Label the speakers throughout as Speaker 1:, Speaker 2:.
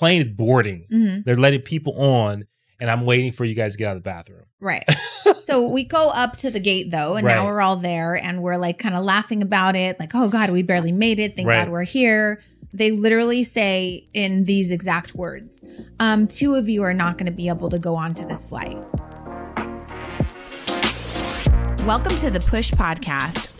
Speaker 1: plane is boarding.
Speaker 2: Mhm.
Speaker 1: They're letting people on, and I'm waiting for you guys to get out of the bathroom.
Speaker 2: Right. so we go up to the gate though, and now we're all there and we're like kind of laughing about it. Like, oh God, we barely made it. Thank
Speaker 1: Right.
Speaker 2: God we're here. They literally say in these exact words, um, two of you are not going to be able to go on to this flight. Welcome to the Push Podcast.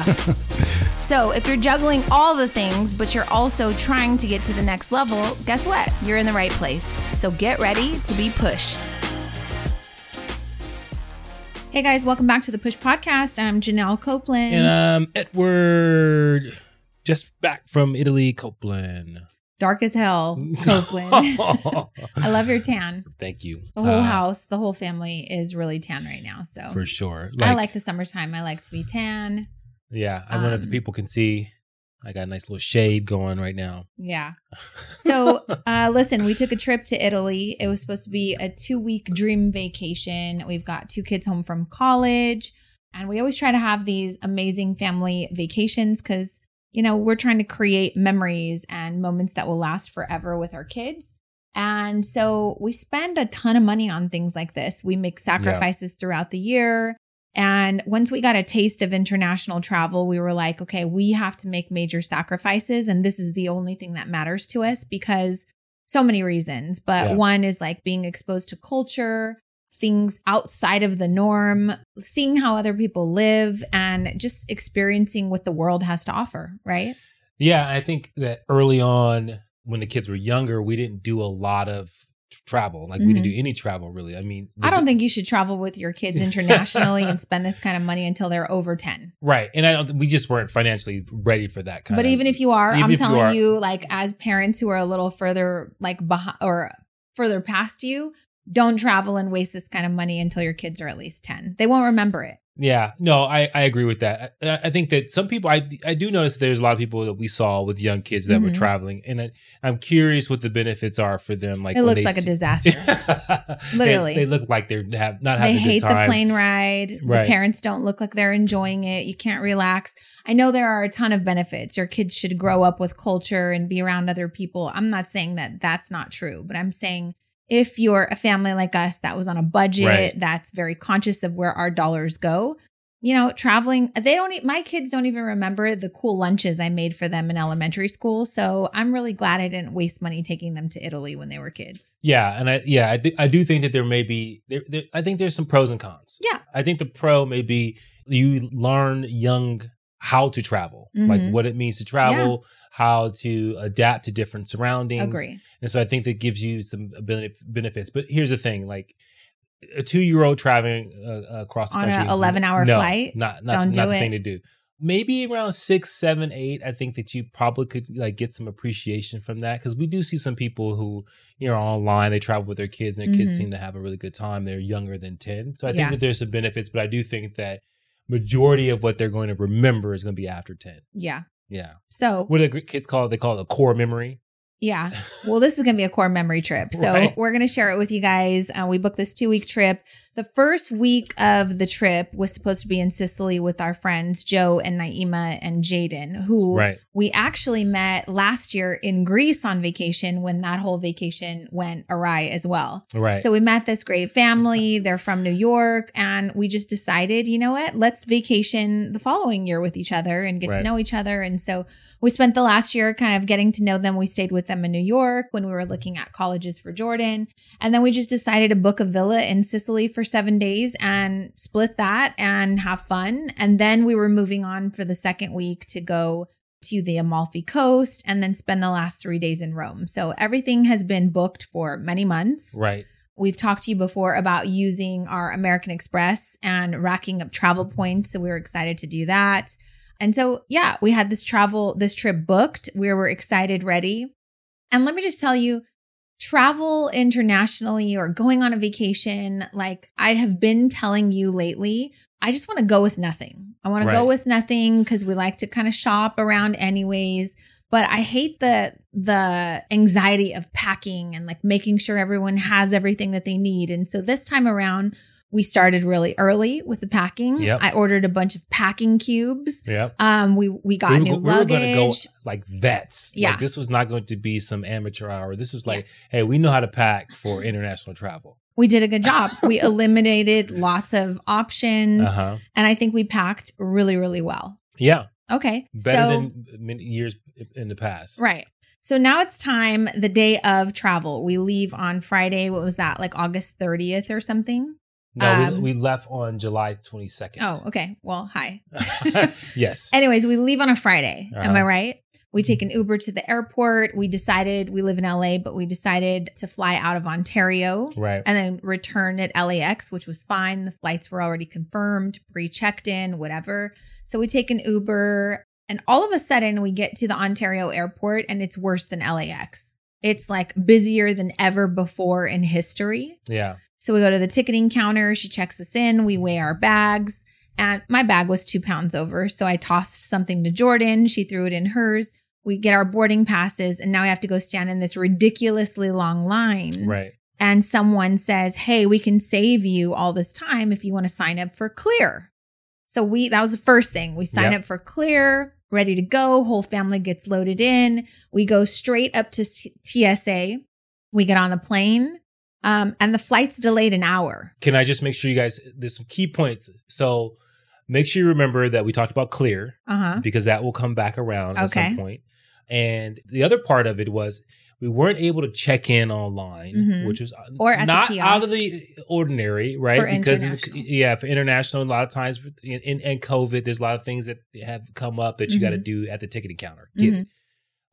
Speaker 2: so, if you're juggling all the things, but you're also trying to get to the next level, guess what? You're in the right place. So, get ready to be pushed. Hey guys, welcome back to the Push Podcast. I'm Janelle Copeland.
Speaker 1: And I'm Edward, just back from Italy, Copeland.
Speaker 2: Dark as hell, Copeland. I love your tan.
Speaker 1: Thank you.
Speaker 2: The whole
Speaker 1: Uh,
Speaker 2: house, the whole family is really tan right now. So
Speaker 1: for sure.
Speaker 2: I like the summertime. I like to be tan.
Speaker 1: Yeah, I wonder if the
Speaker 2: Um,
Speaker 1: people can see. I got a nice little shade going right now.
Speaker 2: Yeah. So, uh, listen, we took a trip to Italy. It was supposed to be a two week dream vacation. We've got two kids home from college, and we always try to have these amazing family vacations because, you know, we're trying to create memories and moments that will last forever with our kids. And so we spend a ton of money on things like this. We make sacrifices throughout the year. And once we got a taste of international travel, we were like, okay, we have to make major sacrifices. And this is the only thing that matters to us because so many reasons. But
Speaker 1: Yeah.
Speaker 2: one is like being exposed to culture, things outside of the norm, seeing how other people live, and just experiencing what the world has to offer, right?
Speaker 1: Yeah, I think that early on, when the kids were younger, we didn't do a lot of travel. Like we didn't do any travel really. I mean,
Speaker 2: Mm-hmm. I don't think you should travel with your kids internationally and spend this kind of money until they're over 10.
Speaker 1: right, and I don't. We just weren't financially ready for that kind.
Speaker 2: But
Speaker 1: of,
Speaker 2: even if you are, I'm
Speaker 1: if you
Speaker 2: telling
Speaker 1: are-
Speaker 2: you, like as parents who are a little further like behind or further past you, don't travel and waste this kind of money until your kids are at least 10. They won't remember it.
Speaker 1: Yeah, no, I, I agree with that. I, I think that some people, I, I do notice there's a lot of people that we saw with young kids that were
Speaker 2: Mhm.
Speaker 1: traveling, and I, I'm curious what the benefits are for them. Like
Speaker 2: it looks
Speaker 1: they
Speaker 2: like a disaster. Literally.
Speaker 1: they, look like they're have not
Speaker 2: they
Speaker 1: having a
Speaker 2: hate the plane ride.
Speaker 1: Right.
Speaker 2: The parents don't look like they're enjoying it. You can't relax. I know there are a ton of benefits. Your kids should grow up with culture and be around other people. I'm not saying that that's not true, but I'm saying if you're a family like us that was on a budget,
Speaker 1: Right.
Speaker 2: that's very conscious of where our dollars go, you know, traveling, they don't, e- my kids don't even remember the cool lunches I made for them in elementary school. So I'm really glad I didn't waste money taking them to Italy when they were kids.
Speaker 1: Yeah, and I yeah I do, I do think that there may be there, there I think there's some pros and cons.
Speaker 2: Yeah.
Speaker 1: I think the pro may be you learn young how to travel, like
Speaker 2: Mhm.
Speaker 1: what it means to travel, how to adapt to different surroundings.
Speaker 2: Agree.
Speaker 1: And so I think that gives you some benefits. But here's the thing: like a two year old traveling uh, across the
Speaker 2: On
Speaker 1: country,
Speaker 2: 11-hour
Speaker 1: no,
Speaker 2: flight?
Speaker 1: not not,
Speaker 2: Don't
Speaker 1: not
Speaker 2: do
Speaker 1: the
Speaker 2: it.
Speaker 1: thing to do. Maybe around six, seven, eight. I think that you probably could like get some appreciation from that because we do see some people who you know online. They travel with their kids, and their kids
Speaker 2: Mhm.
Speaker 1: seem to have a really good time. They're younger than ten, so I think
Speaker 2: Yeah.
Speaker 1: that there's some benefits. But I do think that majority of what they're going to remember is going to be after ten.
Speaker 2: Yeah.
Speaker 1: Yeah,
Speaker 2: So
Speaker 1: what do the kids call it? They call it a core memory.
Speaker 2: Yeah. Well, this is going to be a core memory trip. So
Speaker 1: Right.
Speaker 2: we're going to share it with you guys. Uh, we booked this two week trip. The first week of the trip was supposed to be in Sicily with our friends, Joe and Naima and Jaden, who
Speaker 1: Right.
Speaker 2: we actually met last year in Greece on vacation when that whole vacation went awry as well.
Speaker 1: Right.
Speaker 2: So we met this great family. They're from New York. And we just decided, you know what? Let's vacation the following year with each other and get to know each other. And so we spent the last year kind of getting to know them. We stayed with them in New York when we were looking at colleges for Jordan. And then we just decided to book a villa in Sicily for seven days and split that and have fun. And then we were moving on for the second week to go to the Amalfi Coast and then spend the last three days in Rome. So everything has been booked for many months.
Speaker 1: right.
Speaker 2: We've talked to you before about using our American Express and racking up travel points. So we were excited to do that. And so, yeah, we had this travel, this trip booked. We were excited, ready. And let me just tell you, travel internationally or going on a vacation, like I have been telling you lately, I just want to go with nothing. I want to go with nothing because we like to kind of shop around anyways. But I hate the the anxiety of packing and like making sure everyone has everything that they need. And so this time around, we started really early with the packing.
Speaker 1: Yep.
Speaker 2: I ordered a bunch of packing cubes.
Speaker 1: Yep.
Speaker 2: Um, we we got
Speaker 1: we were,
Speaker 2: new
Speaker 1: go- we were going to go like vets.
Speaker 2: Yeah.
Speaker 1: Like, this was not going to be some amateur hour. This was like, hey, we know how to pack for international travel.
Speaker 2: we did a good job. we eliminated lots of options,
Speaker 1: Uh huh.
Speaker 2: and I think we packed really, really well.
Speaker 1: Yeah.
Speaker 2: Okay,
Speaker 1: Better
Speaker 2: so
Speaker 1: than many years in the past.
Speaker 2: right. So now it's time, the day of travel. We leave on Friday. What was that? Like August 30th or something?
Speaker 1: No,
Speaker 2: Um,
Speaker 1: we, we left on July 22nd.
Speaker 2: Oh, okay. Well, hi.
Speaker 1: yes.
Speaker 2: Anyways, we leave on a Friday. Am I
Speaker 1: Uh-huh.
Speaker 2: right? We take an Uber to the airport. We decided we live in LA, but we decided to fly out of Ontario
Speaker 1: right.
Speaker 2: and then return at LAX, which was fine. The flights were already confirmed, pre checked in, whatever. So we take an Uber, and all of a sudden we get to the Ontario airport and it's worse than LAX. It's like busier than ever before in history.
Speaker 1: Yeah.
Speaker 2: So we go to the ticketing counter. She checks us in. We weigh our bags. And my bag was two pounds over. So I tossed something to Jordan. She threw it in hers. We get our boarding passes. And now we have to go stand in this ridiculously long line.
Speaker 1: Right.
Speaker 2: And someone says, Hey, we can save you all this time if you want to sign up for Clear. So we, that was the first thing. We sign
Speaker 1: Yep.
Speaker 2: up for Clear, ready to go. Whole family gets loaded in. We go straight up to TSA. We get on the plane. Um, and the flight's delayed an hour.
Speaker 1: Can I just make sure you guys, there's some key points. So make sure you remember that we talked about clear
Speaker 2: Uh huh.
Speaker 1: because that will come back around at some point. And the other part of it was we weren't able to check in online,
Speaker 2: Mhm.
Speaker 1: which was
Speaker 2: Or at the
Speaker 1: not out of the ordinary, right?
Speaker 2: For
Speaker 1: because in the- yeah, for international, a lot of times in, in, in COVID, there's a lot of things that have come up that you got to do at the ticketing counter. Get
Speaker 2: Mhm.
Speaker 1: it.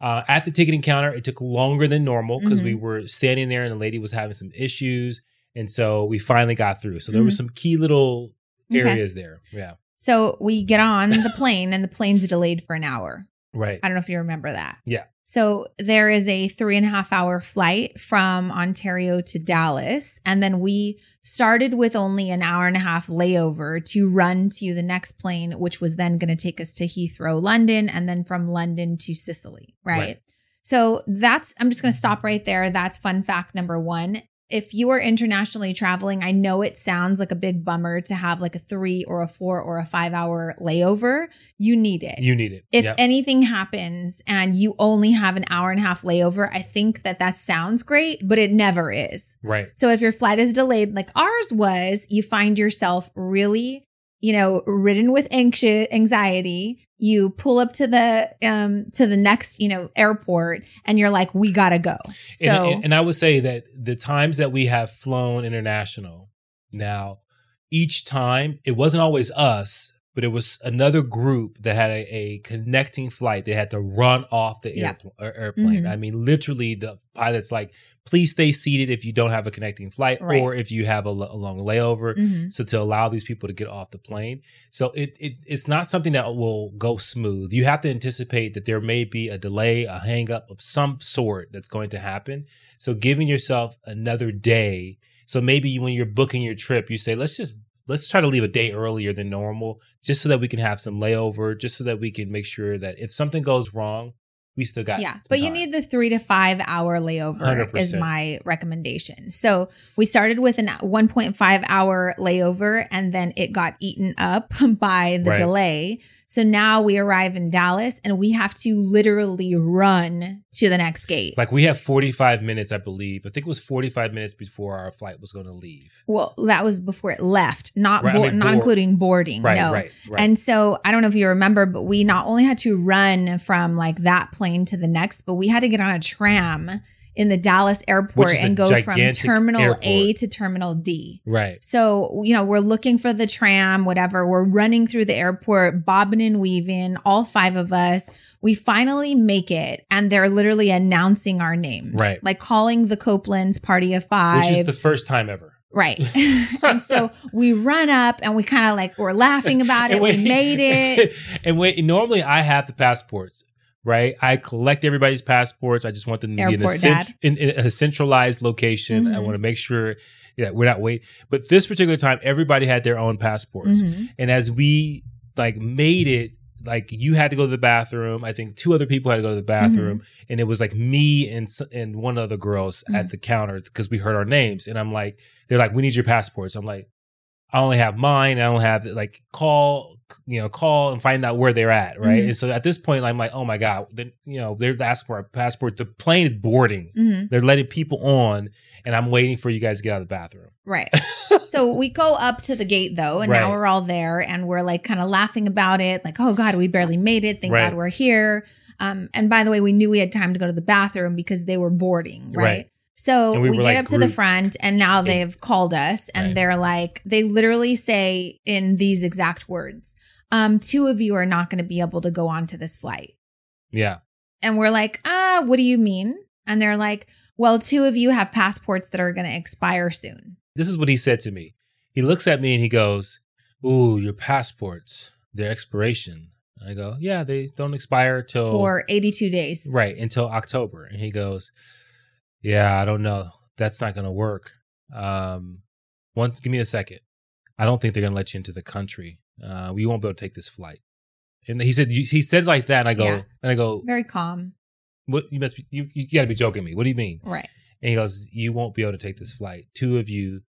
Speaker 1: Uh, at the ticketing counter, it took longer than normal because we were standing there and the lady was having some issues, and so we finally got through. So there were some key little
Speaker 2: Mm-hmm. Okay.
Speaker 1: areas there. Yeah,
Speaker 2: So we get on the plane and the plane's delayed for an hour.
Speaker 1: right.
Speaker 2: I don't know if you remember that.
Speaker 1: Yeah.
Speaker 2: So there is a three and a half hour flight from Ontario to Dallas. And then we started with only an hour and a half layover to run to the next plane, which was then going to take us to Heathrow, London, and then from London to Sicily. Right.
Speaker 1: Right.
Speaker 2: So that's, I'm just going to stop right there. That's fun fact number one. If you are internationally traveling, I know it sounds like a big bummer to have like a three or a four or a five hour layover. You need it
Speaker 1: You need it.
Speaker 2: if
Speaker 1: Yep.
Speaker 2: anything happens and you only have an hour and a half layover, I think that that sounds great, but it never is.
Speaker 1: right.
Speaker 2: So if your flight is delayed like ours was, you find yourself really, you know, ridden with anxious anxiety. You pull up to the um to the next, you know, airport and you're like, we gotta go. So
Speaker 1: and, and, and I would say that the times that we have flown international now, each time it wasn't always us, but it was another group that had a, a connecting flight. They had to run off the
Speaker 2: Yeah.
Speaker 1: airpl- airplane.
Speaker 2: Mhm.
Speaker 1: I mean, literally, the pilot's like, "Please stay seated if you don't have a connecting flight,
Speaker 2: Right.
Speaker 1: or if you have a, a long layover."
Speaker 2: Mhm.
Speaker 1: So to allow these people to get off the plane, so it, it it's not something that will go smooth. You have to anticipate that there may be a delay, a hang up of some sort that's going to happen. So giving yourself another day. So maybe when you're booking your trip, you say, let's just let's try to leave a day earlier than normal, just so that we can have some layover, just so that we can make sure that if something goes wrong, we still got
Speaker 2: yeah but you need the three to five hour layover is
Speaker 1: 100%.
Speaker 2: my recommendation so we started with an 1.5 hour layover and then it got eaten up by the
Speaker 1: Right.
Speaker 2: delay so now we arrive in dallas and we have to literally run to the next gate
Speaker 1: like we have 45 minutes, I believe. I think it was 45 minutes before our flight was going to leave.
Speaker 2: well that was before it left not
Speaker 1: Right, I mean,
Speaker 2: not
Speaker 1: board.
Speaker 2: including boarding
Speaker 1: Right,
Speaker 2: no
Speaker 1: right, right.
Speaker 2: And so I don't know if you remember, but we not only had to run from like that plane to the next, but we had to get on a tram in the Dallas airport
Speaker 1: Which is a
Speaker 2: and go from terminal A to terminal D.
Speaker 1: right.
Speaker 2: So, you know, we're looking for the tram, whatever. We're running through the airport, bobbing and weaving, all five of us. We finally make it, and they're literally announcing our names.
Speaker 1: Right.
Speaker 2: Like calling the Copelands party of five.
Speaker 1: Which is the first time ever.
Speaker 2: Right. and so we run up and we kind of like, we're laughing about it. We made it.
Speaker 1: and wait, normally I have the passports, right? I collect everybody's passports. I just want them to be in a, cent- in, in a centralized location. I
Speaker 2: Mhm.
Speaker 1: want to make sure that we're not waiting. But this particular time, everybody had their own passports.
Speaker 2: Mhm.
Speaker 1: And as we like made it, like you had to go to the bathroom. I think two other people had to go to the bathroom, and it was like me and and one other girls at the counter because we heard our names. And I'm like, they're like, we need your passports. I'm like, I only have mine. I don't have like call, you know, call and find out where they're at, right?
Speaker 2: Mhm.
Speaker 1: And so at this point, I'm like, oh my god, then you know, they're asking for a passport. The plane is boarding.
Speaker 2: Mhm.
Speaker 1: They're letting people on, and I'm waiting for you guys to get out of the bathroom.
Speaker 2: Right. so we go up to the gate though, and now we're all there and we're like kind of laughing about it. Like, oh God, we barely made it. Thank
Speaker 1: Right.
Speaker 2: God we're here. Um, and by the way, we knew we had time to go to the bathroom because they were boarding, right?
Speaker 1: Right.
Speaker 2: So
Speaker 1: And
Speaker 2: we,
Speaker 1: we
Speaker 2: get
Speaker 1: like,
Speaker 2: up to the front and now they've called us and
Speaker 1: Right.
Speaker 2: they're like, they literally say in these exact words, um, two of you are not going to be able to go on to this flight.
Speaker 1: Yeah,
Speaker 2: And we're like, ah, what do you mean? And they're like, well, two of you have passports that are going to expire soon.
Speaker 1: this is what he said to me. He looks at me and he goes, "Ooh, your passports, their expiration." I go, "Yeah, they don't expire till
Speaker 2: For 82 days.
Speaker 1: right until October." And he goes, "Yeah, I don't know. That's not going to work. Um, once, give me a second. I don't think they're going to let you into the country. Uh, we won't be able to take this flight." And he said, "He said like that." And I go,
Speaker 2: Yeah.
Speaker 1: and I go,
Speaker 2: Very calm.
Speaker 1: "What? You must be. You, you got to be joking me. What do you mean?"
Speaker 2: Right.
Speaker 1: And he goes, "You won't be able to take this flight. Two of you,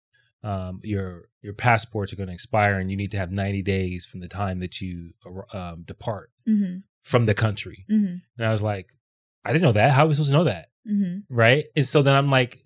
Speaker 1: um, your your passports are going to expire, and you need to have ninety days from the time that you um, depart
Speaker 2: hmm
Speaker 1: from the country."
Speaker 2: hmm
Speaker 1: And I was like, "I didn't know that. How are we supposed to know that?"
Speaker 2: Hmm
Speaker 1: Right? And so then I'm like,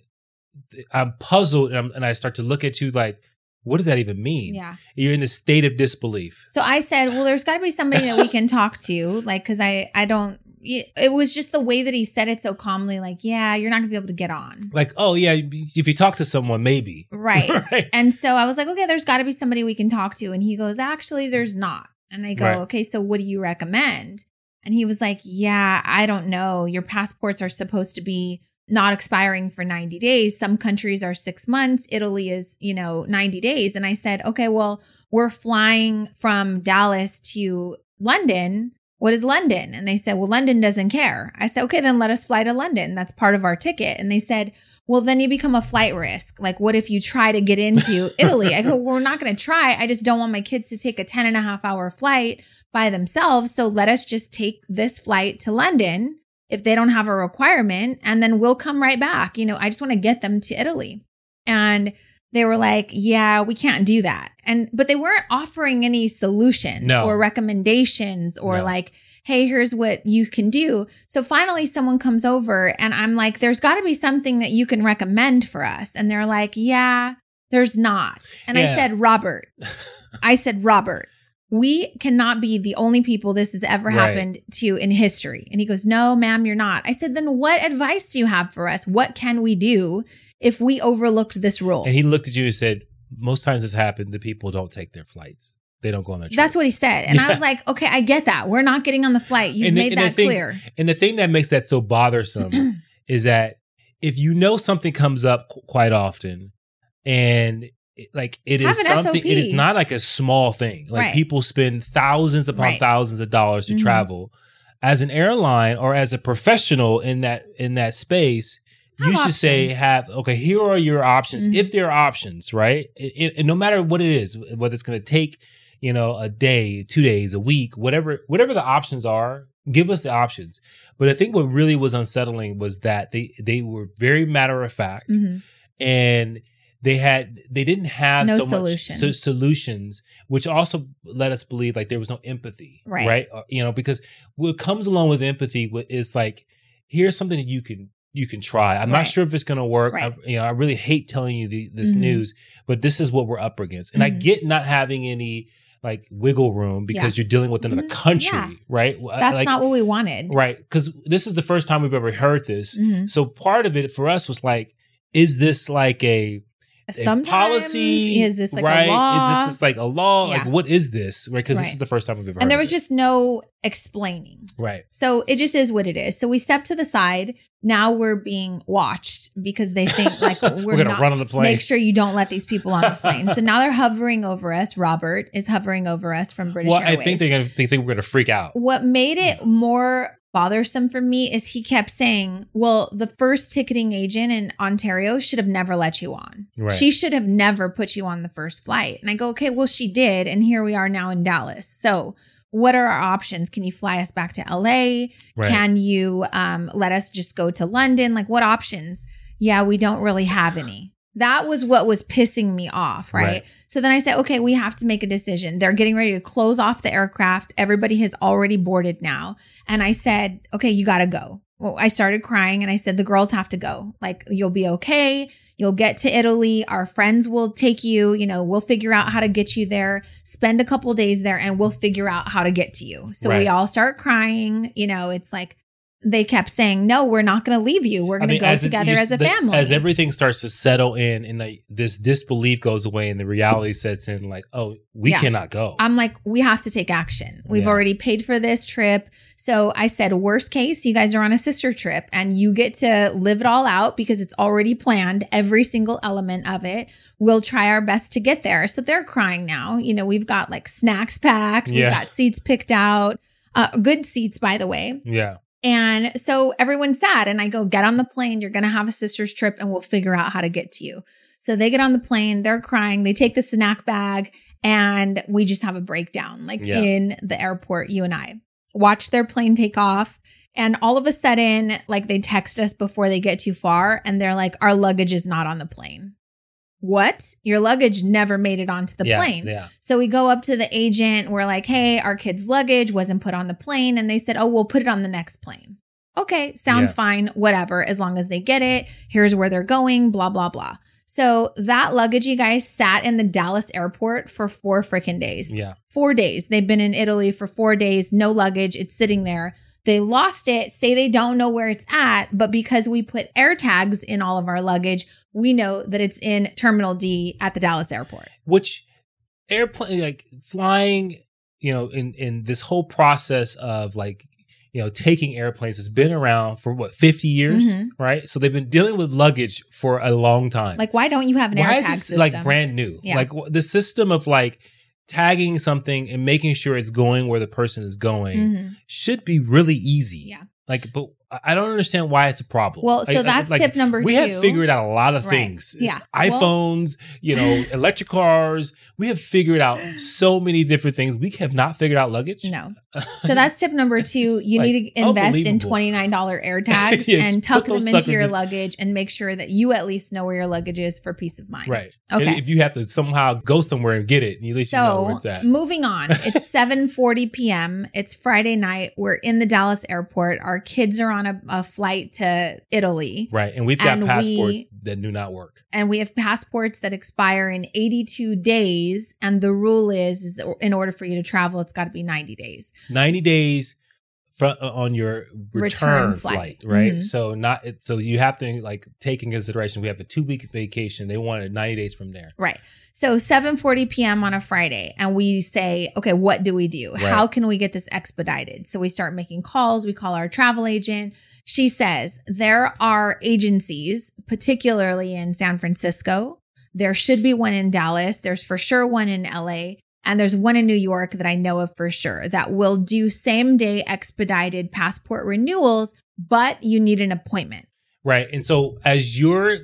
Speaker 1: I'm puzzled, and, I'm, and I start to look at you like, "What does that even mean?"
Speaker 2: Yeah.
Speaker 1: You're in a state of disbelief.
Speaker 2: So I said, well, there's got to be somebody that we can talk to, like, because I I don't. It was just the way that he said it so calmly, like, yeah, you're not gonna be able to get on,
Speaker 1: Like, oh yeah, if you talk to someone, maybe.
Speaker 2: right?
Speaker 1: right.
Speaker 2: And so I was like, okay, there's got to be somebody we can talk to. And he goes, actually, there's not. And I go,
Speaker 1: Right.
Speaker 2: okay, so what do you recommend? And he was like, yeah, I don't know. Your passports are supposed to be not expiring for 90 days. Some countries are six months. Italy is, you know, 90 days. And I said, okay, well, we're flying from Dallas to London. What is London? And they said, well, London doesn't care. I said, okay, then let us fly to London. That's part of our ticket. And they said, well, then you become a flight risk. Like, what if you try to get into Italy? I go, we're not going to try. I just don't want my kids to take a 10 and a half hour flight by themselves. So let us just take this flight to London if they don't have a requirement, and then we'll come right back. You know, I just want to get them to Italy. And they were like, yeah, we can't do that. And, but they weren't offering any solutions
Speaker 1: No.
Speaker 2: or recommendations or
Speaker 1: No.
Speaker 2: like, hey, here's what you can do. So finally, someone comes over and I'm like, there's got to be something that you can recommend for us. And they're like, yeah, there's not. And I said, Robert, I said, Robert, we cannot be the only people this has ever
Speaker 1: Right.
Speaker 2: happened to in history. And he goes, no, ma'am, you're not. I said, then what advice do you have for us? What can we do if we overlooked this rule?
Speaker 1: And he looked at you and said, "Most times this happened. The people don't take their flights. They don't go on their trip."
Speaker 2: That's what he said. And I was like, okay, I get that. We're not getting on the flight. You've
Speaker 1: And
Speaker 2: made
Speaker 1: the
Speaker 2: that
Speaker 1: thing-
Speaker 2: clear.
Speaker 1: And the thing that makes that so bothersome is that if you know something comes up qu- quite often, and it- like it
Speaker 2: Have
Speaker 1: is something, it is not like a small thing. Like
Speaker 2: Right.
Speaker 1: people spend thousands upon
Speaker 2: Right.
Speaker 1: thousands of dollars to
Speaker 2: Mhm.
Speaker 1: travel. As an airline or as a professional in that in that space, you
Speaker 2: Have
Speaker 1: should say have okay. Here are your options
Speaker 2: Mhm.
Speaker 1: if there are options, right? It- it- and no matter what it is, whether it's going to take you know a day, two days, a week, whatever whatever the options are, give us the options. But I think what really was unsettling was that they they were very matter of fact
Speaker 2: Mhm.
Speaker 1: and they had they didn't have
Speaker 2: No
Speaker 1: so
Speaker 2: solutions.
Speaker 1: much so, solutions which also let us believe like there was no empathy
Speaker 2: Right.
Speaker 1: right Uh, you know because what comes along with empathy is like here's something that you can you can try i'm
Speaker 2: Right.
Speaker 1: not sure if it's going to work
Speaker 2: Right.
Speaker 1: I, you know i really hate telling you the, this
Speaker 2: Mhm.
Speaker 1: news but this is what we're up against and i
Speaker 2: Mhm.
Speaker 1: get not having any like wiggle room because you're dealing with another
Speaker 2: Mhm.
Speaker 1: country
Speaker 2: Yeah.
Speaker 1: right
Speaker 2: That's
Speaker 1: Like-
Speaker 2: not what we wanted.
Speaker 1: right because this is the first time we've ever heard this
Speaker 2: Mhm.
Speaker 1: so part of it for us was like is this like a
Speaker 2: Sometimes
Speaker 1: policy
Speaker 2: is this like
Speaker 1: right
Speaker 2: a law?
Speaker 1: is this just like a law
Speaker 2: Yeah.
Speaker 1: like what is this right because this is the first time we've ever
Speaker 2: and there was just no explaining.
Speaker 1: right
Speaker 2: So it just is what it is. So we step to the side. Now we're being watched because they think like we're,
Speaker 1: we're, gonna
Speaker 2: not,
Speaker 1: run on the plane
Speaker 2: Make sure you don't let these people on the plane. so now they're hovering over us. Robert is hovering over us from British
Speaker 1: well
Speaker 2: Airways.
Speaker 1: i think they're gonna they think we're gonna freak out
Speaker 2: what made it more bothersome for me is he kept saying, well, the first ticketing agent in Ontario should have never let you on.
Speaker 1: Right.
Speaker 2: She should have never put you on the first flight. And I go, okay, well, she did. And here we are now in Dallas. So, what are our options? Can you fly us back to LA?
Speaker 1: Right.
Speaker 2: Can you um, let us just go to London? Like, what options? Yeah, we don't really have any. That was what was pissing me off, right?
Speaker 1: Right.
Speaker 2: So then I said, okay, we have to make a decision. They're getting ready to close off the aircraft. Everybody has already boarded now. And I said, okay, you got to go. Well, I started crying and I said, the girls have to go. Like, you'll be okay. You'll get to Italy. Our friends will take you. You know, we'll figure out how to get you there. Spend a couple days there and we'll figure out how to get to you. So we all start crying. You know, it's like, they kept saying, no, we're not going to leave you. We're going to go
Speaker 1: as it-
Speaker 2: together as a
Speaker 1: the-
Speaker 2: family.
Speaker 1: As everything starts to settle in, and like this disbelief goes away, and the reality sets in, like, oh, we
Speaker 2: Yeah.
Speaker 1: cannot go.
Speaker 2: I'm like, we have to take action. We've
Speaker 1: Yeah.
Speaker 2: already paid for this trip. So I said, worst case, you guys are on a sister trip and you get to live it all out because it's already planned, every single element of it. We'll try our best to get there. So they're crying now. You know, we've got like snacks packed, we've got seats picked out, uh, good seats, by the way.
Speaker 1: yeah,
Speaker 2: And so everyone's sad. And I go, get on the plane. You're going to have a sister's trip and we'll figure out how to get to you. So they get on the plane. They're crying. They take the snack bag and we just have a breakdown, like
Speaker 1: Yeah.
Speaker 2: in the airport, you and I watch their plane take off. And all of a sudden, like they text us before they get too far and they're like, our luggage is not on the plane. What? Your luggage never made it onto the
Speaker 1: yeah,
Speaker 2: plane.
Speaker 1: Yeah,
Speaker 2: So we go up to the agent. We're like, hey, our kid's luggage wasn't put on the plane. And they said, oh, we'll put it on the next plane. Okay, sounds
Speaker 1: Yeah.
Speaker 2: fine, whatever, as long as they get it. Here's where they're going, blah, blah, blah. So that luggage, you guys, sat in the Dallas airport for four freaking days.
Speaker 1: yeah.
Speaker 2: Four days. They've been in Italy for four days, no luggage. It's sitting there. They lost it, say they don't know where it's at, but because we put air tags in all of our luggage, we know that it's in Terminal D at the Dallas airport.
Speaker 1: Which airplane, like flying, you know, in in this whole process of like, you know, taking airplanes has been around for what fifty years,
Speaker 2: Mhm.
Speaker 1: right? So they've been dealing with luggage for a long time.
Speaker 2: Like, why don't you have an
Speaker 1: why
Speaker 2: air
Speaker 1: is
Speaker 2: tag
Speaker 1: this
Speaker 2: system?
Speaker 1: like brand new?
Speaker 2: Yeah.
Speaker 1: Like the system of like tagging something and making sure it's going where the person is going
Speaker 2: Mhm.
Speaker 1: should be really easy.
Speaker 2: Yeah.
Speaker 1: Like, but I- I don't understand why it's a problem.
Speaker 2: Well, so
Speaker 1: Like-
Speaker 2: that's
Speaker 1: like,
Speaker 2: tip number
Speaker 1: we
Speaker 2: two.
Speaker 1: have figured out a lot of
Speaker 2: Right.
Speaker 1: things.
Speaker 2: Yeah. Well-
Speaker 1: iPhones, you know, electric cars. We have figured out so many different things. We have not figured out luggage.
Speaker 2: No. So that's tip number two. You
Speaker 1: like,
Speaker 2: need to invest in $29 air tags
Speaker 1: Yeah,
Speaker 2: and tuck them into your
Speaker 1: in.
Speaker 2: luggage and make sure that you at least know where your luggage is for peace of mind.
Speaker 1: right.
Speaker 2: Okay.
Speaker 1: And If you have to somehow go somewhere and get it, at least you know where
Speaker 2: So
Speaker 1: it's at.
Speaker 2: moving on, it's 7:40 p.m. It's Friday night. We're in the Dallas airport. Our kids are on a, a flight to Italy,
Speaker 1: Right. And we've got
Speaker 2: and
Speaker 1: passports
Speaker 2: we-
Speaker 1: that do not work.
Speaker 2: and we have passports that expire in 82 days. And the rule is, is in order for you to travel, it's got to be 90 days.
Speaker 1: 90 days fr- uh, on your return,
Speaker 2: Return
Speaker 1: flight,
Speaker 2: flight.
Speaker 1: right?
Speaker 2: Mhm.
Speaker 1: So not so you have to like take in consideration we have a 2 week vacation. They wanted 90 days from there.
Speaker 2: Right. So 7:40 p.m. on a Friday and we say, "Okay, what do we do?
Speaker 1: Right.
Speaker 2: How can we get this expedited?" So we start making calls, we call our travel agent. She says, "There are agencies, particularly in San Francisco. There should be one in Dallas. There's for sure one in LA." And there's one in New York that I know of for sure that will do same day expedited passport renewals, but you need an appointment.
Speaker 1: Right. And so as you're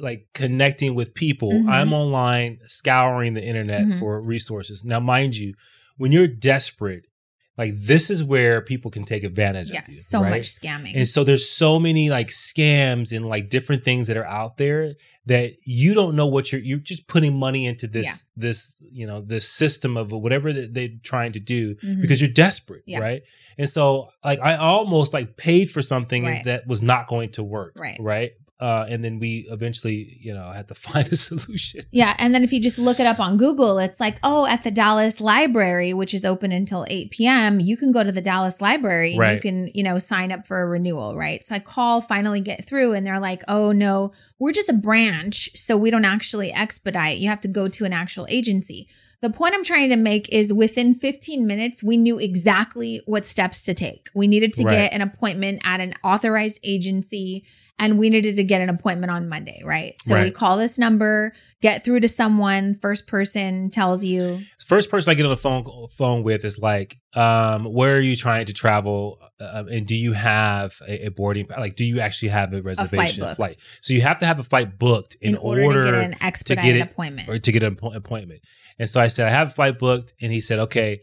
Speaker 1: like connecting with people,
Speaker 2: Mhm.
Speaker 1: I'm online scouring the internet
Speaker 2: Mhm.
Speaker 1: for resources. Now, mind you, when you're desperate, like this is where people can take advantage
Speaker 2: Yeah,
Speaker 1: of you.
Speaker 2: so
Speaker 1: right?
Speaker 2: much scamming.
Speaker 1: And so there's so many like scams and like different things that are out there that you don't know what you're you're just putting money into this this you know this system of whatever that they're trying to do
Speaker 2: Mhm.
Speaker 1: because you're desperate,
Speaker 2: Yeah.
Speaker 1: right? And so like I almost like paid for something
Speaker 2: Right.
Speaker 1: that was not going to work,
Speaker 2: Right.
Speaker 1: Right. Uh, and then we eventually, you know, had to find a solution.
Speaker 2: Yeah. And then if you just look it up on Google, it's like, oh, at the Dallas Library, which is open until 8 p.m., you can go to the Dallas Library and you can, you know, sign up for a renewal, right? So I call, finally get through, and they're like, oh, no, we're just a branch. So we don't actually expedite. You have to go to an actual agency. The point I'm trying to make is within 15 minutes, we knew exactly what steps to take. We needed to
Speaker 1: Right.
Speaker 2: get an appointment at an authorized agency and we needed to get an appointment on Monday, right? So we call this number, get through to someone, first person tells you,
Speaker 1: First person I get on the phone phone with is like, um, where are you trying to travel? Um, and do you have a, a boarding like do you actually have a reservation
Speaker 2: a
Speaker 1: flight? So you have to have a flight booked in,
Speaker 2: in order, to get an expedited
Speaker 1: it-
Speaker 2: appointment.
Speaker 1: or to get an appointment. And so I said, I have a flight booked. And he said, okay,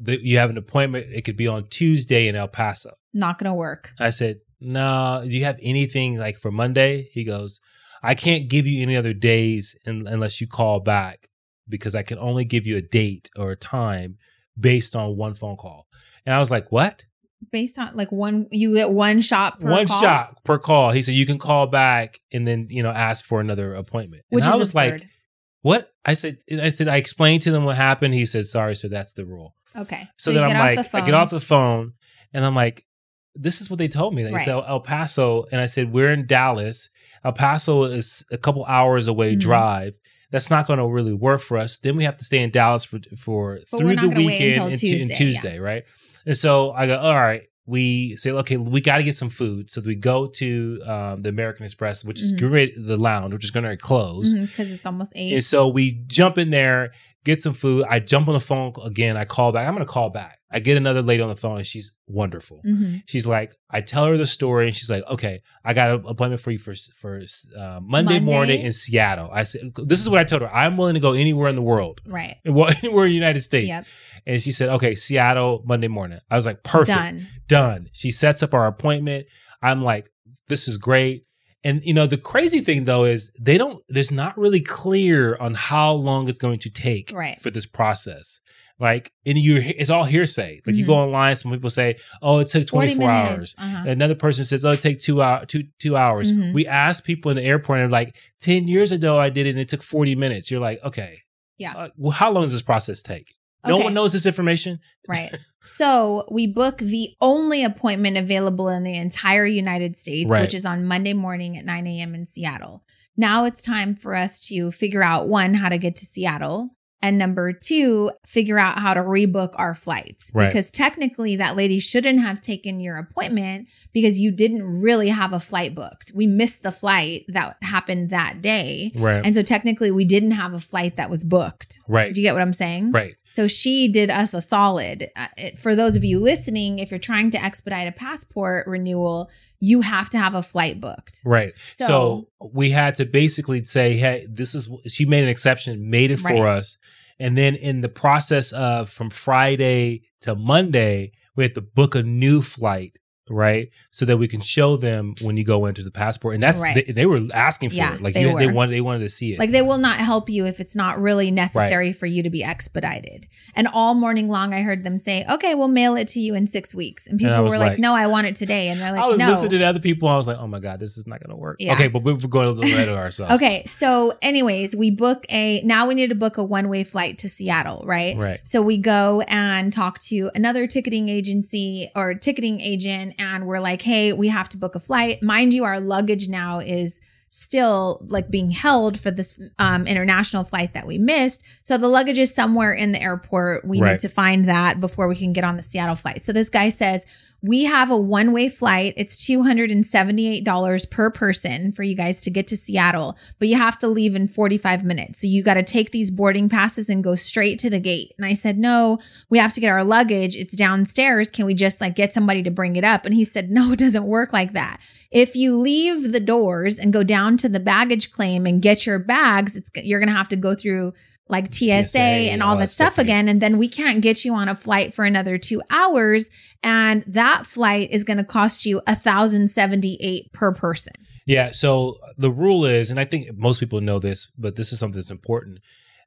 Speaker 1: the, you have an appointment. It could be on Tuesday in El Paso.
Speaker 2: Not gonna work.
Speaker 1: I said, no, do you have anything like for Monday? He goes, I can't give you any other days un- unless you call back because I can only give you a date or a time based on one phone call. And I was like, what?
Speaker 2: Based on like one, you get one shot per
Speaker 1: one
Speaker 2: call,
Speaker 1: shot per call. He said, you can call back and then, you know, ask for another appointment.
Speaker 2: which
Speaker 1: and
Speaker 2: is
Speaker 1: I was
Speaker 2: absurd.
Speaker 1: like, what? I said, I said, I explained to them what happened. He said, sorry, so that's the rule.
Speaker 2: okay.
Speaker 1: So,
Speaker 2: you
Speaker 1: then I'm like,
Speaker 2: the.
Speaker 1: I get off the phone and I'm like, this is what they told me. They
Speaker 2: Right.
Speaker 1: said El Paso. And I said, we're in Dallas. El Paso is a couple hours away
Speaker 2: Mhm.
Speaker 1: drive. That's not going to really work for us. Then we have to stay in Dallas for, for
Speaker 2: But
Speaker 1: through the weekend and Tu- and
Speaker 2: Tuesday,
Speaker 1: Tuesday, right? And so I go, all right. We say, okay, we got to get some food. So we go to um, the American Express, which is
Speaker 2: Mhm.
Speaker 1: great, the lounge, which is going to close.
Speaker 2: because it's almost eight.
Speaker 1: And so we jump in there, get some food. I jump on the phone again. I call back. I'm going to call back. I get another lady on the phone and she's wonderful.
Speaker 2: Mhm.
Speaker 1: She's like, I tell her the story and she's like, okay, I got an appointment for you for, for uh, Monday,
Speaker 2: Monday?
Speaker 1: morning in Seattle. I said, this is what I told her. I'm willing to go anywhere in the world.
Speaker 2: Right.
Speaker 1: Well, anywhere in the United States.
Speaker 2: Yep.
Speaker 1: And she said, okay, Seattle, Monday morning. I was like, perfect
Speaker 2: Done.
Speaker 1: done. She sets up our appointment. I'm like, this is great. And you know, the crazy thing though is they don't there's not really clear on how long it's going to take
Speaker 2: Right.
Speaker 1: for this process. Like and you it's all hearsay. Like you
Speaker 2: Mhm.
Speaker 1: go online, some people say, Oh, it took 24 hours.
Speaker 2: Uh-huh.
Speaker 1: Another person says, "Oh, it take two hour, two two hours."
Speaker 2: Mhm.
Speaker 1: We ask people in the airport, and like, 10 years ago, I did it, and it took forty minutes." You're like, "Okay,
Speaker 2: Yeah.
Speaker 1: Uh, well, how long does this process take?" No
Speaker 2: Okay.
Speaker 1: one knows this information.
Speaker 2: Right. So we book the only appointment available in the entire United States,
Speaker 1: Right.
Speaker 2: which is on Monday morning at 9 a.m. in Seattle. Now it's time for us to figure out one, how to get to Seattle. And number two, figure out how to rebook our flights.
Speaker 1: Right.
Speaker 2: Because technically, that lady shouldn't have taken your appointment because you didn't really have a flight booked. We missed the flight that happened that day.
Speaker 1: Right.
Speaker 2: And so technically, we didn't have a flight that was booked.
Speaker 1: right.
Speaker 2: Do you get what I'm saying?
Speaker 1: Right.
Speaker 2: So she did us a solid. Uh, for those of you listening, if you're trying to expedite a passport renewal, you have to have a flight booked.
Speaker 1: Right.
Speaker 2: So,
Speaker 1: So, we had to basically say, hey, this is, she made an exception, made it for
Speaker 2: Right.
Speaker 1: us. And then in the process of from Friday to Monday, we had to book a new flight, right? So that we can show them when you go into the passport. And that's,
Speaker 2: Right.
Speaker 1: they, they were asking for
Speaker 2: Yeah,
Speaker 1: it. Like
Speaker 2: they
Speaker 1: you, they wanted, they wanted to see it.
Speaker 2: like they will not help you if it's not really necessary for you to be expedited. And all morning long, I heard them say, "Okay, we'll mail it to you in six weeks." And people
Speaker 1: I
Speaker 2: were like,
Speaker 1: like-
Speaker 2: "No, I want it today." And they're like,
Speaker 1: I was
Speaker 2: "No."
Speaker 1: listening to other people. I was like, oh my God, this is not going to work.
Speaker 2: Yeah.
Speaker 1: Okay. But we're going a little ahead of ourselves.
Speaker 2: Okay, so anyways, we book a now we need to book a one-way flight to Seattle, right?
Speaker 1: Right.
Speaker 2: So we go and talk to another ticketing agency or ticketing agent and we're like, "Hey, we have to book a flight." Mind you, our luggage now is still like being held for this um, international flight that we missed. So the luggage is somewhere in the airport. We
Speaker 1: Right.
Speaker 2: need to find that before we can get on the Seattle flight. So this guy says, we have a one way flight. It's $278 per person for you guys to get to Seattle, but you have to leave in 45 minutes. So you got to take these boarding passes and go straight to the gate. And I said, no, we have to get our luggage. It's downstairs. Can we just like get somebody to bring it up? And he said, no, it doesn't work like that. If you leave the doors and go down to the baggage claim and get your bags, it's you're going to have to go through like TSA,
Speaker 1: TSA
Speaker 2: and all that stuff
Speaker 1: again.
Speaker 2: again. And then we can't get you on a flight for another two hours. And that flight is going to cost you a thousand seventy eight per person.
Speaker 1: Yeah. So the rule is, and I think most people know this, but this is something that's important.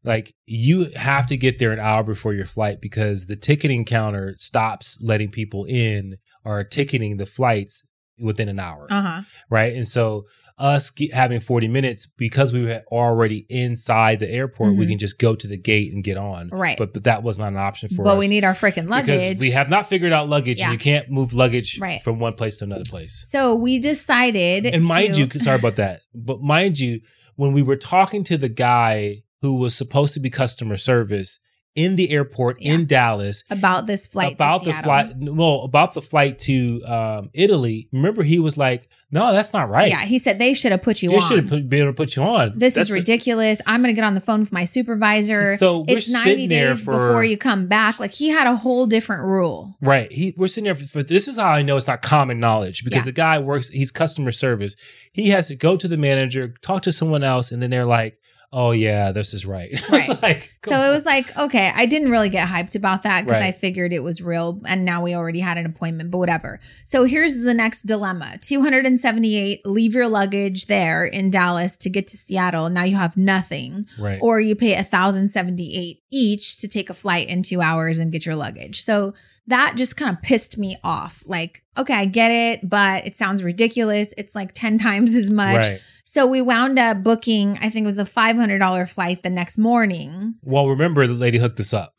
Speaker 1: Like you have to get there an hour before your flight because the ticketing counter stops letting people in or ticketing the flights within an hour,
Speaker 2: Uh huh.
Speaker 1: right? And so us ge- having 40 minutes because we were already inside the airport, we
Speaker 2: Mhm.
Speaker 1: can just go to the gate and get on.
Speaker 2: Right.
Speaker 1: But but that was not an option for
Speaker 2: But
Speaker 1: us.
Speaker 2: we need our freaking luggage.
Speaker 1: because we have not figured out luggage
Speaker 2: Yeah.
Speaker 1: and you can't move luggage
Speaker 2: Right.
Speaker 1: from one place to another place.
Speaker 2: so we decided.
Speaker 1: And mind
Speaker 2: to-
Speaker 1: you, sorry about that, but mind you, when we were talking to the guy who was supposed to be customer service, in the airport
Speaker 2: Yeah.
Speaker 1: in Dallas
Speaker 2: about this flight
Speaker 1: about
Speaker 2: to
Speaker 1: the flight. Well, about the flight to um, Italy. Remember, he was like, "No, that's not right.
Speaker 2: Yeah, he said they should have put you
Speaker 1: they should
Speaker 2: on.
Speaker 1: have been able to put you on.
Speaker 2: this
Speaker 1: That's
Speaker 2: is ridiculous. I'm going to get on the phone with my supervisor.
Speaker 1: So we're
Speaker 2: it's 90
Speaker 1: sitting there
Speaker 2: days
Speaker 1: for
Speaker 2: before you come back. Like he had a whole different rule.
Speaker 1: Right. He we're sitting there for, for this is how I know it's not common knowledge because
Speaker 2: Yeah.
Speaker 1: the guy works he's customer service. He has to go to the manager, talk to someone else, and then they're like, Oh yeah, this is right.
Speaker 2: Right.
Speaker 1: like,
Speaker 2: So
Speaker 1: come
Speaker 2: it was like, okay, I didn't really get hyped about that because I figured it was real and now we already had an appointment, but whatever. So here's the next dilemma 278, leave your luggage there in Dallas to get to Seattle. Now you have nothing.
Speaker 1: right.
Speaker 2: Or you pay 1078 each to take a flight in two hours and get your luggage. So that just kind of pissed me off. Like, okay, I get it, but it sounds ridiculous. It's like 10 times as much.
Speaker 1: right.
Speaker 2: So we wound up booking, I think it was a $500 flight the next morning.
Speaker 1: Well, remember the lady hooked us up.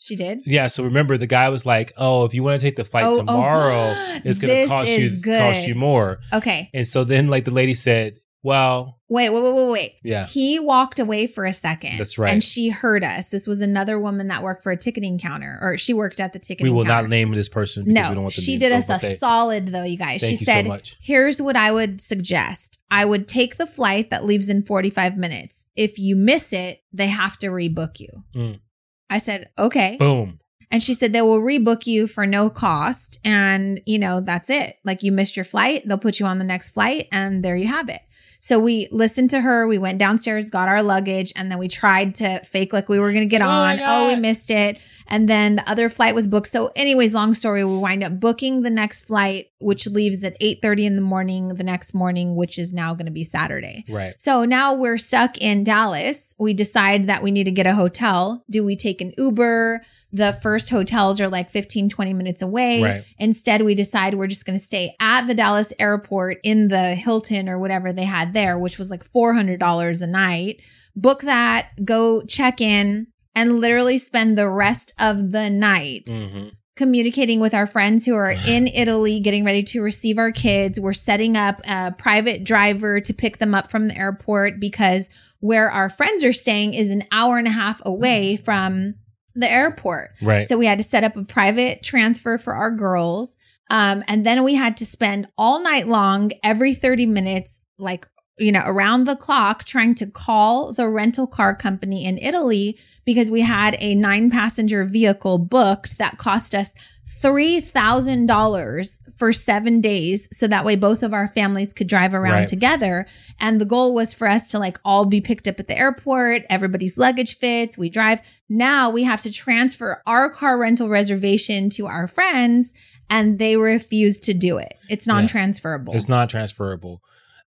Speaker 2: She did.
Speaker 1: Yeah, so remember the guy was like, "Oh, if you want to take the flight
Speaker 2: Oh, oh.
Speaker 1: tomorrow, it's going to cost you cost you more."
Speaker 2: Okay.
Speaker 1: And so then like the lady said, "Well,
Speaker 2: Wait, wait, wait, wait, wait.
Speaker 1: yeah.
Speaker 2: He walked away for a second.
Speaker 1: That's right.
Speaker 2: And she heard us. This was another woman that worked for a ticketing counter, or she worked at the ticketing. Counter.
Speaker 1: We will
Speaker 2: counter.
Speaker 1: not name this person because we don't
Speaker 2: No,
Speaker 1: want them
Speaker 2: she did us a solid though, you guys.
Speaker 1: Thank
Speaker 2: she
Speaker 1: you so
Speaker 2: said,
Speaker 1: much.
Speaker 2: "Here's what I would suggest. I would take the flight that leaves in 45 minutes. If you miss it, they have to rebook you."
Speaker 1: Mm.
Speaker 2: I said, "Okay."
Speaker 1: Boom.
Speaker 2: And she said they will rebook you for no cost and, you know, that's it. Like you missed your flight, they'll put you on the next flight and there you have it. So we listened to her, we went downstairs, got our luggage, and then we tried to fake like we were going to get
Speaker 1: Oh
Speaker 2: on. Oh, we missed it. And then the other flight was booked. So anyways, long story, we wind up booking the next flight which leaves at 8:30 in the morning the next morning, which is now going to be Saturday.
Speaker 1: Right.
Speaker 2: So now we're stuck in Dallas. We decide that we need to get a hotel. Do we take an Uber? The first hotels are like 15, 20 minutes away.
Speaker 1: Right.
Speaker 2: Instead, we decide we're just going to stay at the Dallas airport in the Hilton or whatever they had there, which was like $400 a night. Book that, go check in, and literally spend the rest of the night
Speaker 1: Mhm.
Speaker 2: communicating with our friends who are in Italy, getting ready to receive our kids. We're setting up a private driver to pick them up from the airport because where our friends are staying is an hour and a half away from the airport.
Speaker 1: Right.
Speaker 2: So we had to set up a private transfer for our girls. Um, and then we had to spend all night long, every 30 minutes, like, you know, around the clock, trying to call the rental car company in Italy because we had a nine passenger vehicle booked that cost us $3,000 for seven days. So that way both of our families could drive around
Speaker 1: Right.
Speaker 2: together. And the goal was for us to like all be picked up at the airport. Everybody's luggage fits. We drive. Now we have to transfer our car rental reservation to our friends and they refuse to do it. It's non-transferable.
Speaker 1: It's not transferable.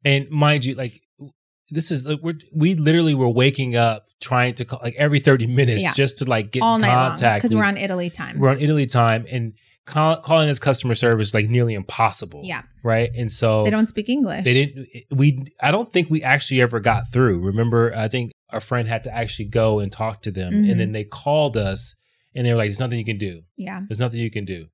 Speaker 1: And mind you, like this is like, we literally were waking up trying to call like every 30 minutes
Speaker 2: Yeah.
Speaker 1: just to like get
Speaker 2: all
Speaker 1: in contact
Speaker 2: because we're on Italy time.
Speaker 1: we're on Italy time and call, calling this customer service like nearly impossible.
Speaker 2: Yeah.
Speaker 1: Right. And so
Speaker 2: They don't speak English.
Speaker 1: they didn't we I don't think we actually ever got through. Remember, I think our friend had to actually go and talk to them
Speaker 2: Mhm.
Speaker 1: and then they called us and they were like, There's nothing you can do.
Speaker 2: Yeah.
Speaker 1: There's nothing you can do.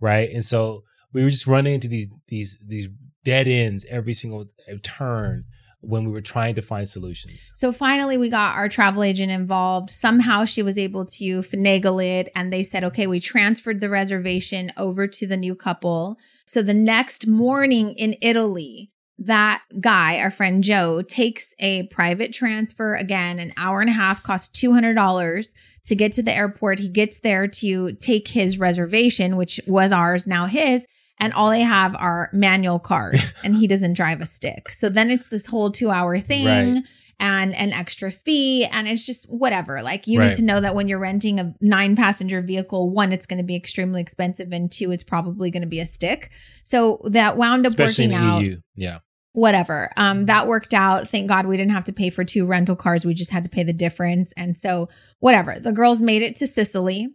Speaker 1: Right. And so we were just running into these these these dead ends every single turn when we were trying to find solutions.
Speaker 2: So finally, we got our travel agent involved. Somehow she was able to finagle it, and they said, okay, we transferred the reservation over to the new couple. So the next morning in Italy, that guy, our friend Joe, takes a private transfer again, an hour and a half, costs $200 to get to the airport. He gets there to take his reservation, which was ours, now his and all they have are manual cars and he doesn't drive a stick. So then it's this whole 2-hour thing
Speaker 1: Right.
Speaker 2: and an extra fee and it's just whatever. Like you
Speaker 1: Right.
Speaker 2: need to know that when you're renting a 9-passenger vehicle, one it's going to be extremely expensive and two it's probably going to be a stick. So that wound up
Speaker 1: Especially
Speaker 2: working out
Speaker 1: EU. Yeah.
Speaker 2: whatever. Um, that worked out. Thank God we didn't have to pay for two rental cars. We just had to pay the difference. And so, whatever. The girls made it to Sicily.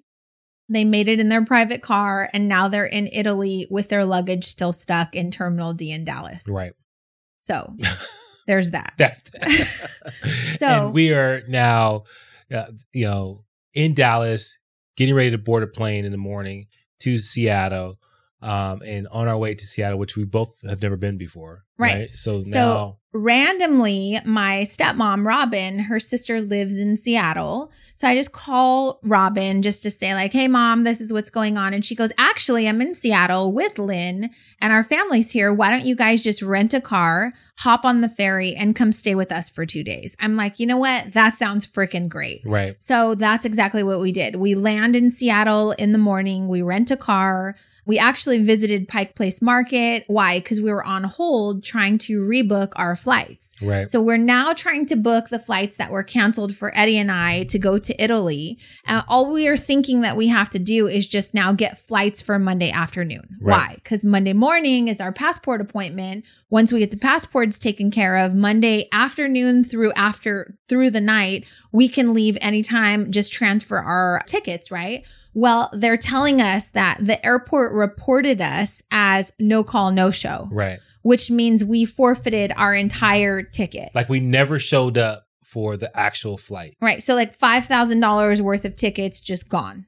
Speaker 2: They made it in their private car, and now they're in Italy with their luggage still stuck in Terminal D in Dallas.
Speaker 1: Right.
Speaker 2: So, there's that.
Speaker 1: That's that.
Speaker 2: So-
Speaker 1: and we are now, uh, you know, in Dallas, getting ready to board a plane in the morning to Seattle, um, and on our way to Seattle, which we both have never been before.
Speaker 2: Right.
Speaker 1: So,
Speaker 2: So-
Speaker 1: now
Speaker 2: randomly, my stepmom, Robin, her sister lives in Seattle. So I just call Robin just to say, like, hey, mom, this is what's going on. And she goes, actually, I'm in Seattle with Lynn and our family's here. Why don't you guys just rent a car, hop on the ferry, and come stay with us for two days? I'm like, you know what? That sounds freaking great.
Speaker 1: Right.
Speaker 2: So that's exactly what we did. We land in Seattle in the morning, we rent a car. We actually visited Pike Place Market. Why? Because we were on hold trying to rebook our flights.
Speaker 1: Right.
Speaker 2: So we're now trying to book the flights that were canceled for Eddie and I to go to Italy. Uh, all we are thinking that we have to do is just now get flights for Monday afternoon.
Speaker 1: Right.
Speaker 2: Why? Because Monday morning is our passport appointment. Once we get the passports taken care of, Monday afternoon through after through the night, we can leave anytime, just transfer our tickets, right? Well, they're telling us that the airport reported us as no call, no show,
Speaker 1: right.
Speaker 2: which means we forfeited our entire ticket.
Speaker 1: Like we never showed up for the actual flight,
Speaker 2: Right. So like $5,000 worth of tickets just gone.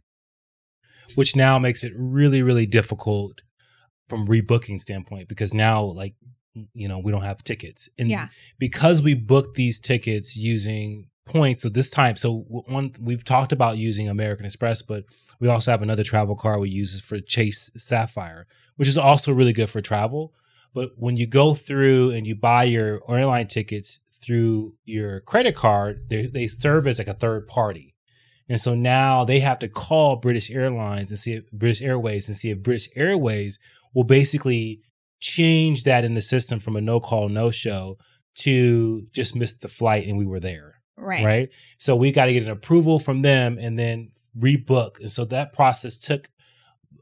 Speaker 1: which now makes it really, really difficult from rebooking standpoint because now like you know we don't have tickets and
Speaker 2: Yeah.
Speaker 1: because we booked these tickets using points so this time so one we've talked about using american express but we also have another travel card we use for chase sapphire which is also really good for travel. But when you go through and you buy your airline tickets through your credit card they, they serve as like a third party. And so now they have to call British Airlines and see if British Airways and see if British Airways will basically change that in the system from a no call, no show to just miss the flight and we were there.
Speaker 2: Right.
Speaker 1: Right. So we got to get an approval from them and then rebook. And so that process took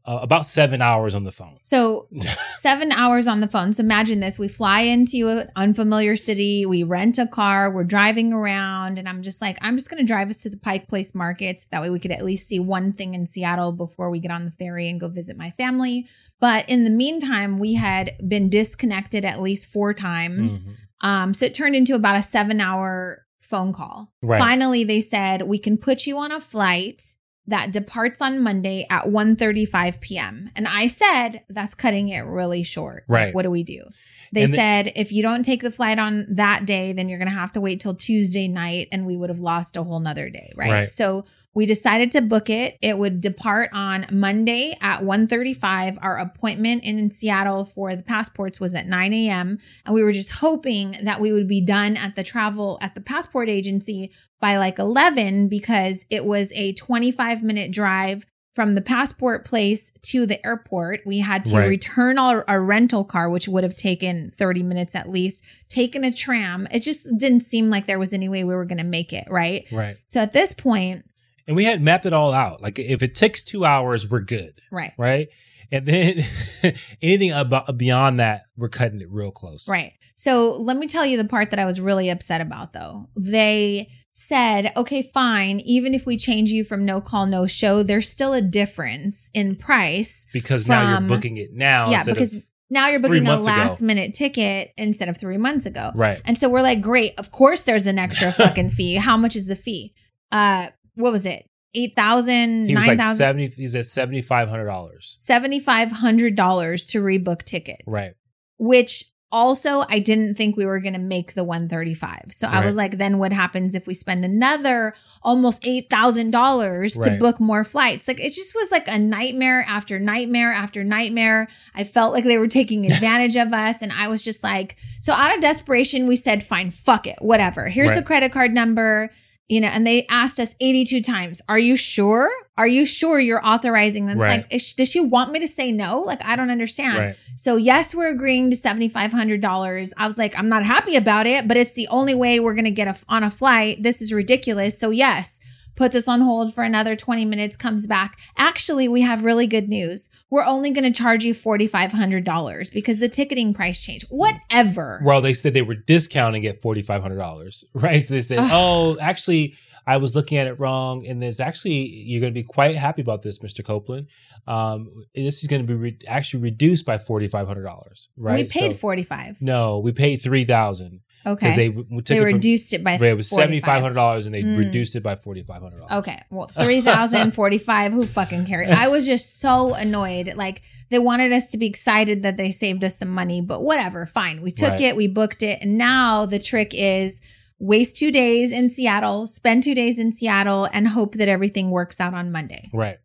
Speaker 1: uh, about seven hours on the phone.
Speaker 2: So seven hours on the phone. So imagine this. We fly into an unfamiliar city. We rent a car. We're driving around. And I'm just like, I'm just going to drive us to the Pike Place Market. That way we could at least see one thing in Seattle before we get on the ferry and go visit my family. But in the meantime, we had been disconnected at least four times.
Speaker 1: Mhm.
Speaker 2: Um, so it turned into about a seven hour phone call.
Speaker 1: Right.
Speaker 2: Finally, they said, we can put you on a flight that departs on Monday at 1.35 p.m. And I said, that's cutting it really short. Like,
Speaker 1: Right.
Speaker 2: what do we do? They
Speaker 1: And the-
Speaker 2: said, if you don't take the flight on that day, then you're going to have to wait till Tuesday night and we would have lost a whole nother day. Right.
Speaker 1: Right.
Speaker 2: So we decided to book it. It would depart on Monday at 1.35. Our appointment in Seattle for the passports was at 9 a.m. And we were just hoping that we would be done at the travel at the passport agency by like 11 because it was a 25 minute drive from the passport place to the airport. We had to
Speaker 1: Right.
Speaker 2: return our, our rental car, which would have taken 30 minutes at least, taken a tram. It just didn't seem like there was any way we were going to make it. Right.
Speaker 1: Right.
Speaker 2: So at this point,
Speaker 1: And we had mapped it all out. Like if it takes two hours, we're good.
Speaker 2: right.
Speaker 1: Right. And then anything about beyond that, we're cutting it real close.
Speaker 2: Right. So let me tell you the part that I was really upset about though. They said, okay, fine. Even if we change you from no call, no show, there's still a difference in price.
Speaker 1: Because now you're booking it now.
Speaker 2: yeah,
Speaker 1: instead of-
Speaker 2: because now you're booking a
Speaker 1: months ago.
Speaker 2: last minute ticket instead of three months ago.
Speaker 1: right.
Speaker 2: And so we're like, great. Of course, there's an extra fucking fee. How much is the fee? Uh, what was it? Eight thousand,
Speaker 1: He was
Speaker 2: nine
Speaker 1: like
Speaker 2: thousand,
Speaker 1: seventy. He's at seventy five hundred dollars.
Speaker 2: seventy five hundred dollars to rebook tickets.
Speaker 1: Right.
Speaker 2: which also I didn't think we were going to make the 135. So I was like then what happens if we spend another almost $8,000 to book more flights? Like it just was like a nightmare after nightmare after nightmare. I felt like they were taking advantage of us and I was just like so out of desperation we said fine, fuck it, whatever. Here's the credit card number. You know, and they asked us 82 times, Are you sure? Are you sure you're authorizing them? It's
Speaker 1: Right.
Speaker 2: like, is, does she want me to say no? Like, I don't understand.
Speaker 1: Right.
Speaker 2: So yes, we're agreeing to seventy five hundred dollars. I was like, I'm not happy about it, but it's the only way we're gonna get a, on a flight. This is ridiculous. So yes, puts us on hold for another twenty minutes. Comes back. Actually, we have really good news. We're only gonna charge you forty five hundred dollars because the ticketing price changed. Whatever.
Speaker 1: Well, they said they were discounting at forty five hundred dollars. Right. So they said,
Speaker 2: Ugh.
Speaker 1: "Oh, actually, I was looking at it wrong, and there's actually you're going to be quite happy about this, Mister Copeland. Um, this is going to be re- actually reduced by forty five hundred dollars. Right.
Speaker 2: We paid
Speaker 1: So-
Speaker 2: forty five.
Speaker 1: No, we paid three thousand.
Speaker 2: Okay.
Speaker 1: they w- took
Speaker 2: they
Speaker 1: it from
Speaker 2: reduced it by
Speaker 1: it was seventy five
Speaker 2: 45.
Speaker 1: hundred dollars and they
Speaker 2: Mm.
Speaker 1: reduced it by forty five hundred dollars.
Speaker 2: Okay. Well, 3045 who fucking cares? I was just so annoyed. Like they wanted us to be excited that they saved us some money, but whatever, fine. We took
Speaker 1: Right.
Speaker 2: it, we booked it, and now the trick is waste 2 days in Seattle, spend 2 days in Seattle and hope that everything works out on Monday.
Speaker 1: Right.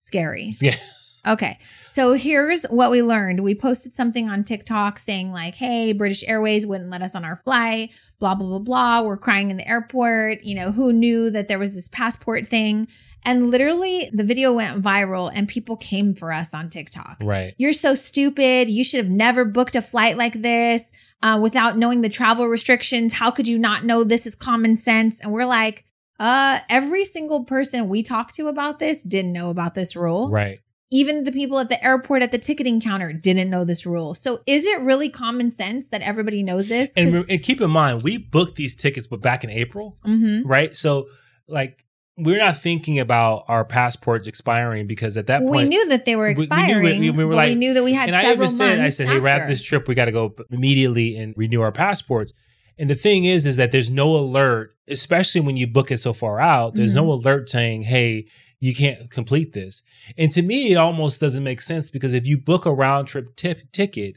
Speaker 2: Scary.
Speaker 1: Yeah.
Speaker 2: Okay. So here's what we learned. We posted something on TikTok saying, like, hey, British Airways wouldn't let us on our flight, blah, blah, blah, blah. We're crying in the airport. You know, who knew that there was this passport thing? And literally, the video went viral and people came for us on TikTok.
Speaker 1: Right.
Speaker 2: You're so stupid. You should have never booked a flight like this uh, without knowing the travel restrictions. How could you not know this is common sense? And we're like, uh, every single person we talked to about this didn't know about this rule
Speaker 1: Right.
Speaker 2: even the people at the airport at the ticketing counter didn't know this rule. So is it really common sense that everybody knows this?
Speaker 1: And, and keep in mind, we booked these tickets, but back in April,
Speaker 2: hmm
Speaker 1: right? So, like, we're not thinking about our passports expiring because at that point we
Speaker 2: knew that they were
Speaker 1: we- we knew
Speaker 2: expiring.
Speaker 1: we were
Speaker 2: but we knew that we had
Speaker 1: and I
Speaker 2: several
Speaker 1: even said, I said, hey, wrap this trip. We got to go immediately and renew our passports. And the thing is, is that there's no alert, especially when you book it so far out. There's no
Speaker 2: Mm-hmm.
Speaker 1: alert saying, hey, you can't complete this. And to me, it almost doesn't make sense because if you book a round trip tip- ticket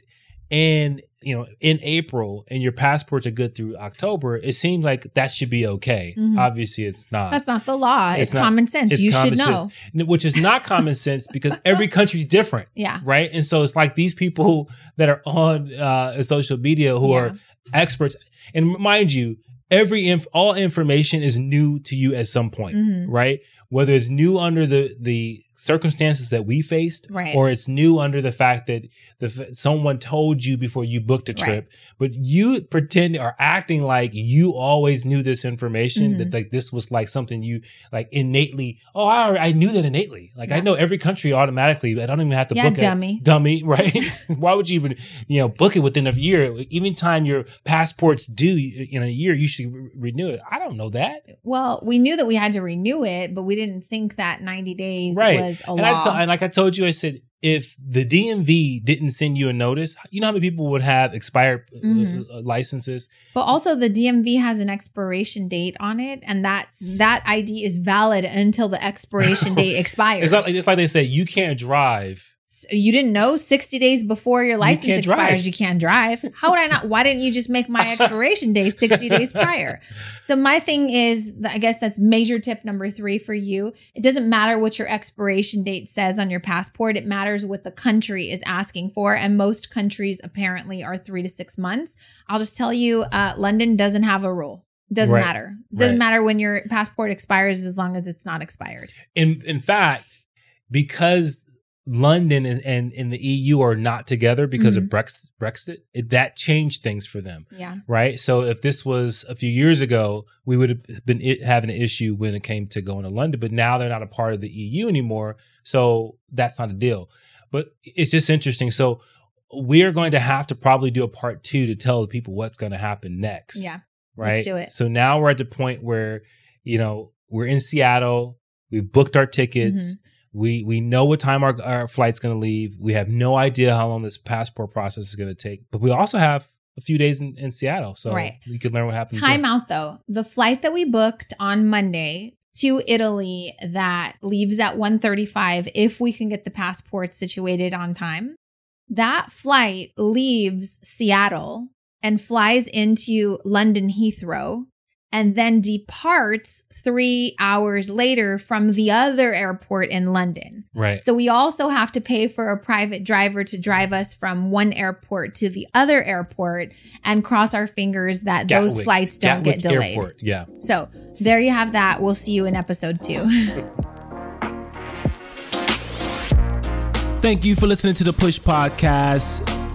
Speaker 1: and you know in April and your passports are good through October, it seems like that should be okay.
Speaker 2: Mhm.
Speaker 1: Obviously, it's not.
Speaker 2: That's not the law. It's,
Speaker 1: It's not-
Speaker 2: common sense.
Speaker 1: it's
Speaker 2: you
Speaker 1: common
Speaker 2: should know.
Speaker 1: sense, which is not common sense because every country's different
Speaker 2: Yeah.
Speaker 1: right? And so it's like these people that are on uh, social media who
Speaker 2: Yeah.
Speaker 1: are experts, and mind you, every inf- all information is new to you at some point,
Speaker 2: Mhm.
Speaker 1: right? Whether it's new under the the circumstances that we faced,
Speaker 2: Right.
Speaker 1: or it's new under the fact that the f- someone told you before you booked a
Speaker 2: Right.
Speaker 1: trip, but you pretend or acting like you always knew this information
Speaker 2: Mm-hmm.
Speaker 1: that like this was like something you like innately. Oh, I I knew that innately. Like I know every country automatically. I don't even have to
Speaker 2: Yeah,
Speaker 1: book it
Speaker 2: dummy.
Speaker 1: dummy, right? Why would you even, you know, book it within a year? Even time your passports due in a year, you should re- renew it. I don't know that,
Speaker 2: Well, we knew that we had to renew it, but we didn't think that 90 days
Speaker 1: right?
Speaker 2: was a
Speaker 1: and,
Speaker 2: law.
Speaker 1: I t- and like I told you, I said if the DMV didn't send you a notice, you know how many people would have expired uh,
Speaker 2: Mhm.
Speaker 1: uh, licenses?
Speaker 2: But also the DMV has an expiration date on it, and that that ID is valid until the expiration date expires.
Speaker 1: It's not it's like they say you can't drive.
Speaker 2: You didn't know 60 days before your license
Speaker 1: can't
Speaker 2: expires
Speaker 1: drive.
Speaker 2: you can't drive. How would I not? Why didn't you just make my expiration day 60 days prior? So my thing is, I guess that's major tip number three for you. It doesn't matter what your expiration date says on your passport. It matters what the country is asking for. And most countries apparently are three to six months. I'll just tell you, uh, London doesn't have a rule. Doesn't
Speaker 1: Right.
Speaker 2: matter. Doesn't
Speaker 1: Right.
Speaker 2: matter when your passport expires as long as it's not expired.
Speaker 1: In in fact, because London and, and, and the EU are not together because of Brex, Brexit, it, that changed things for them.
Speaker 2: Yeah.
Speaker 1: right? So if this was a few years ago, we would have been it, having an issue when it came to going to London, but now they're not a part of the EU anymore, so that's not a deal. But it's just interesting. So we are going to have to probably do a part two to tell the people what's going to happen next.
Speaker 2: Yeah.
Speaker 1: right.
Speaker 2: let's do it.
Speaker 1: So now we're at the point where you know we're in Seattle. We've booked our tickets.
Speaker 2: Mm-hmm.
Speaker 1: We we know what time our, our flight's going to leave. We have no idea how long this passport process is going to take. But we also have a few days in, in Seattle, so
Speaker 2: Right.
Speaker 1: we could learn what happens.
Speaker 2: Time
Speaker 1: there.
Speaker 2: out though. The flight that we booked on Monday to Italy that leaves at 1:35 if we can get the passport situated on time. That flight leaves Seattle and flies into London Heathrow and then departs 3 hours later from the other airport in London.
Speaker 1: Right.
Speaker 2: So we also have to pay for a private driver to drive us from one airport to the other airport and cross our fingers that those flights don't
Speaker 1: Gatwick
Speaker 2: get delayed.
Speaker 1: Airport, Yeah.
Speaker 2: So there you have that. We'll see you in episode two.
Speaker 1: Thank you for listening to the Push Podcast.